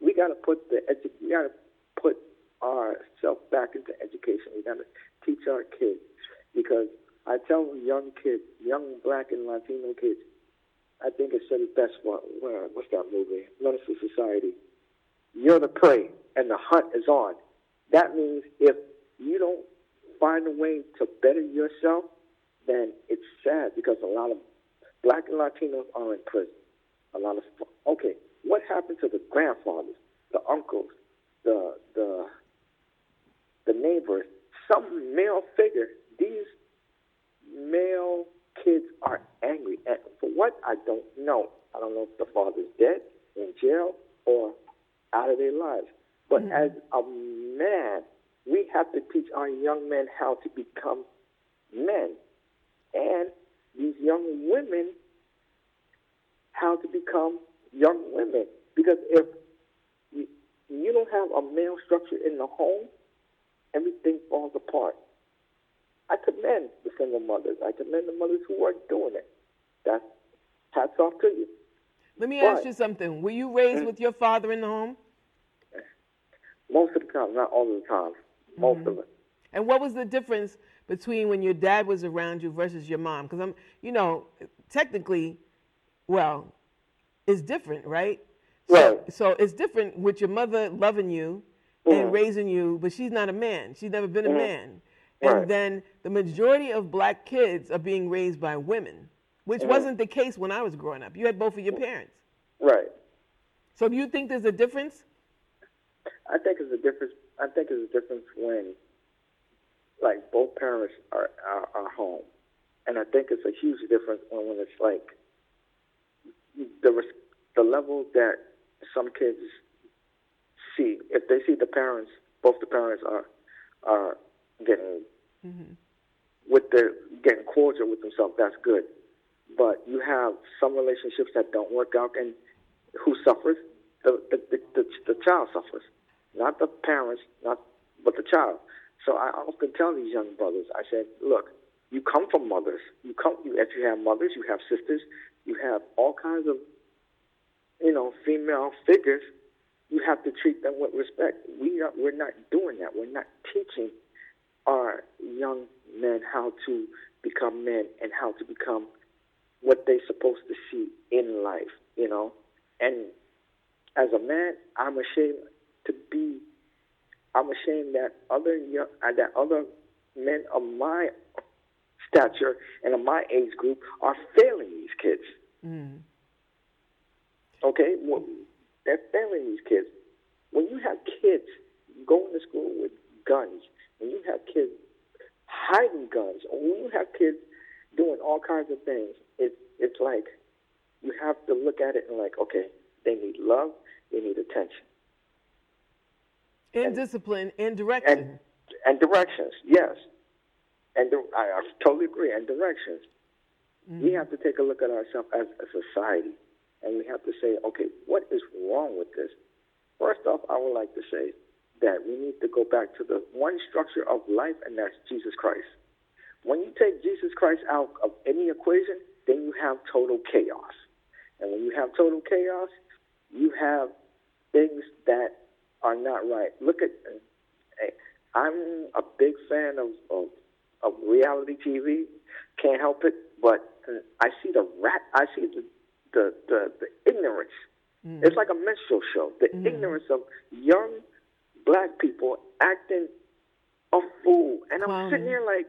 S8: we got to put the edu- we got to put ourselves back into education. We got to teach our kids I tell young kids, young black and Latino kids, I think it said it best. What what's that movie? Menace Society. You're the prey, and the hunt is on. That means if you don't find a way to better yourself, then it's sad because a lot of black and Latinos are in prison. A lot of okay. What happened to the grandfathers, the uncles, the the the neighbors, some male figure? These male kids are angry. And for what I don't know. I don't know if the father's dead, in jail, or out of their lives. But mm. as a man, we have to teach our young men how to become men. And these young women how to become young women. Because if you, you don't have a male structure in the home, everything falls apart. I commend the single mothers. I commend the mothers who are doing it. That's hats off to you.
S3: Let me ask you something. Were you raised mm. with your father in the home?
S8: Most of the time, not all of the time. Mm-hmm. Most of it.
S3: And what was the difference between when your dad was around you versus your mom? Because I'm, you know, technically, well, it's different, right? So,
S8: Right.
S3: so it's different with your mother loving you and mm. raising you, but she's not a man. She's never been a mm-hmm. man. And
S8: Right.
S3: then the majority of black kids are being raised by women, which mm-hmm. wasn't the case when I was growing up. You had both of your parents.
S8: Right.
S3: So do you think there's a difference?
S8: I think it's a difference. I think it's a difference when, like, both parents are, are are home, and I think it's a huge difference when, when it's like the the level that some kids see. If they see the parents, both the parents are are getting Mm-hmm. with their getting cordial with themselves. That's good, but you have some relationships that don't work out, and who suffers? The the, the, the, the child suffers not the parents, not but the child. So I often tell these young brothers, I said, look, you come from mothers. You come, you, if you have mothers, you have sisters, you have all kinds of, you know, female figures. You have to treat them with respect. We are, we're not doing that. We're not teaching our young men how to become men and how to become what they're supposed to see in life, you know. And as a man, I'm ashamed to be I'm ashamed that other young, uh, that other men of my stature and of my age group are failing these kids.
S3: Mm.
S8: Okay, well, they're failing these kids. When you have kids going to school with guns, when you have kids hiding guns, or when you have kids doing all kinds of things, it's it's like you have to look at it and like, okay, they need love, they need attention,
S3: and, and discipline, and direction,
S8: and, and directions. Yes, and I, I totally agree. And directions. Mm-hmm. We have to take a look at ourselves as a society, and we have to say, okay, what is wrong with this? First off, I would like to say that we need to go back to the one structure of life, and that's Jesus Christ. When you take Jesus Christ out of any equation, then you have total chaos. And when you have total chaos, you have things that are not right. Look at, I'm a big fan of, of, of reality TV. Can't help it, but I see the rat. I see the the the, the ignorance. Mm-hmm. It's like a minstrel show. The mm-hmm. ignorance of young black people acting a fool, and I'm wow. sitting here like,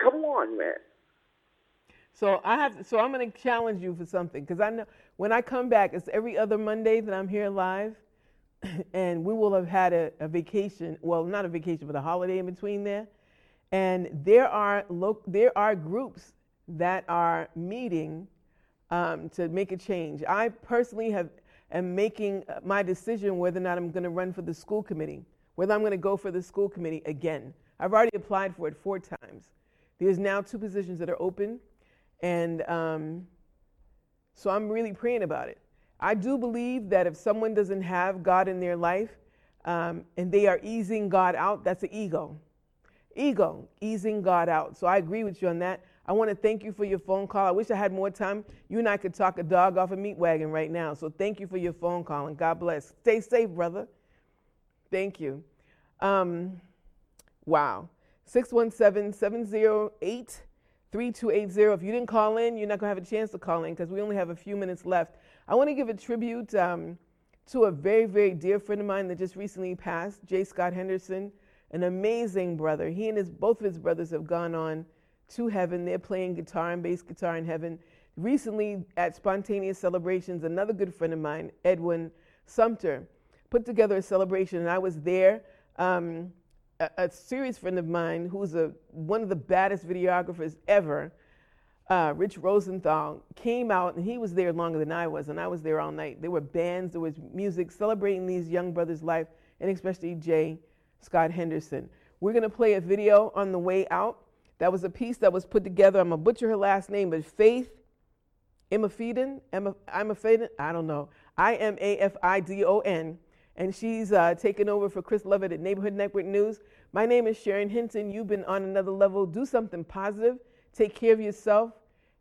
S8: come on, man.
S3: So I have. So I'm going to challenge you for something because I know when I come back, it's every other Monday that I'm here live, <clears throat> and we will have had a, a vacation. Well, not a vacation, but a holiday in between there. And there are lo- there are groups that are meeting um, to make a change. I personally have am making uh, my decision whether or not I'm going to run for the school committee, whether I'm going to go for the school committee again. I've already applied for it four times. There's now two positions that are open. And um, so I'm really praying about it. I do believe that if someone doesn't have God in their life um, and they are easing God out, that's an ego. Ego, easing God out. So I agree with you on that. I want to thank you for your phone call. I wish I had more time. You and I could talk a dog off a meat wagon right now. So thank you for your phone call and God bless. Stay safe, brother. Thank you. Um, wow. 617 708 3280. If you didn't call in, you're not going to have a chance to call in because we only have a few minutes left. I want to give a tribute um, to a very, very dear friend of mine that just recently passed, J. Scott Henderson, an amazing brother. He and his both of his brothers have gone on to heaven. They're playing guitar and bass guitar in heaven. Recently, at Spontaneous Celebrations, another good friend of mine, Edwin Sumter, put together a celebration, and I was there. Um, a, a, serious friend of mine who's a, one of the baddest videographers ever, uh, Rich Rosenthal, came out, and he was there longer than I was, and I was there all night. There were bands, there was music celebrating these young brothers' life, and especially Jay Scott Henderson. We're going to play a video on the way out. That was a piece that was put together. I'm going to butcher her last name, but Faith Imafidon, Imafidon, I don't know. I M A F I D O N. And she's uh, taken over for Chris Lovett at Neighborhood Network News. My name is Sharon Hinton. You've been on another level. Do something positive. Take care of yourself.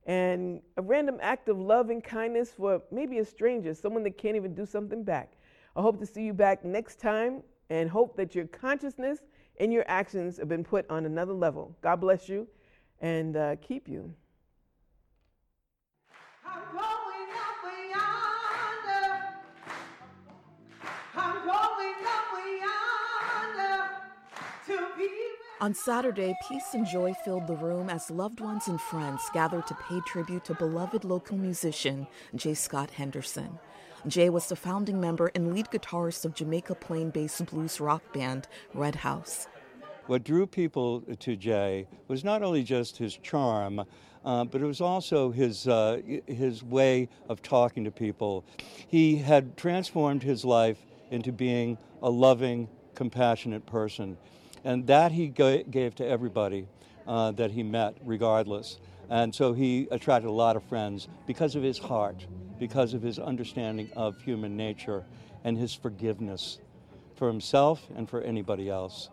S3: And a random act of love and kindness for maybe a stranger, someone that can't even do something back. I hope to see you back next time and hope that your consciousness and your actions have been put on another level. God bless you and uh, keep you.
S9: On Saturday, peace and joy filled the room as loved ones and friends gathered to pay tribute to beloved local musician J. Scott Henderson. Jay was the founding member and lead guitarist of Jamaica Plain based blues rock band Red House.
S10: What drew people to Jay was not only just his charm, uh, but it was also his, uh, his way of talking to people. He had transformed his life into being a loving, compassionate person. And that he gave to everybody uh, that he met, regardless. And so he attracted a lot of friends because of his heart, because of his understanding of human nature, and his forgiveness for himself and for anybody else.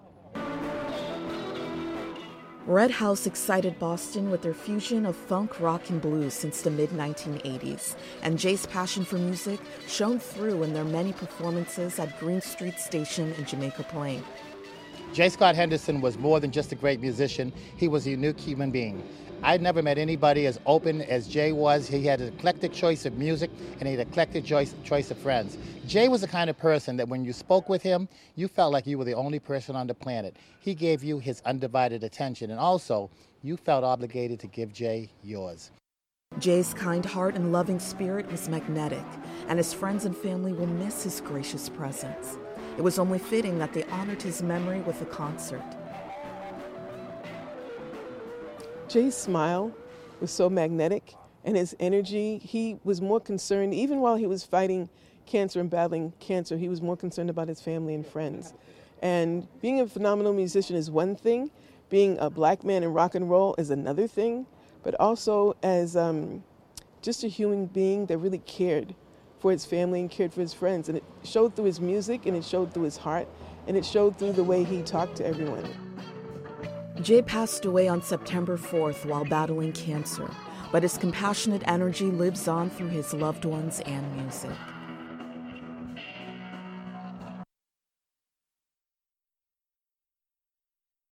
S9: Red House excited Boston with their fusion of funk, rock, and blues since the mid 1980s, and Jay's passion for music shone through in their many performances at Green Street Station in Jamaica Plain.
S11: J. Scott Henderson was more than just a great musician, he was a unique human being. I'd never met anybody as open as Jay was. He had an eclectic choice of music and he had an eclectic choice, choice of friends. Jay was the kind of person that when you spoke with him, you felt like you were the only person on the planet. He gave you his undivided attention, and also you felt obligated to give Jay yours.
S9: Jay's kind heart and loving spirit was magnetic, and his friends and family will miss his gracious presence. It was only fitting that they honored his memory with a concert.
S3: Jay's smile was so magnetic, and his energy, he was more concerned, even while he was fighting cancer and battling cancer, he was more concerned about his family and friends. And being a phenomenal musician is one thing, being a black man in rock and roll is another thing, but also as um, just a human being that really cared for his family and cared for his friends. And it showed through his music and it showed through his heart and it showed through the way he talked to everyone.
S9: Jay passed away on September 4th while battling cancer, but his compassionate energy lives on through his loved ones and music.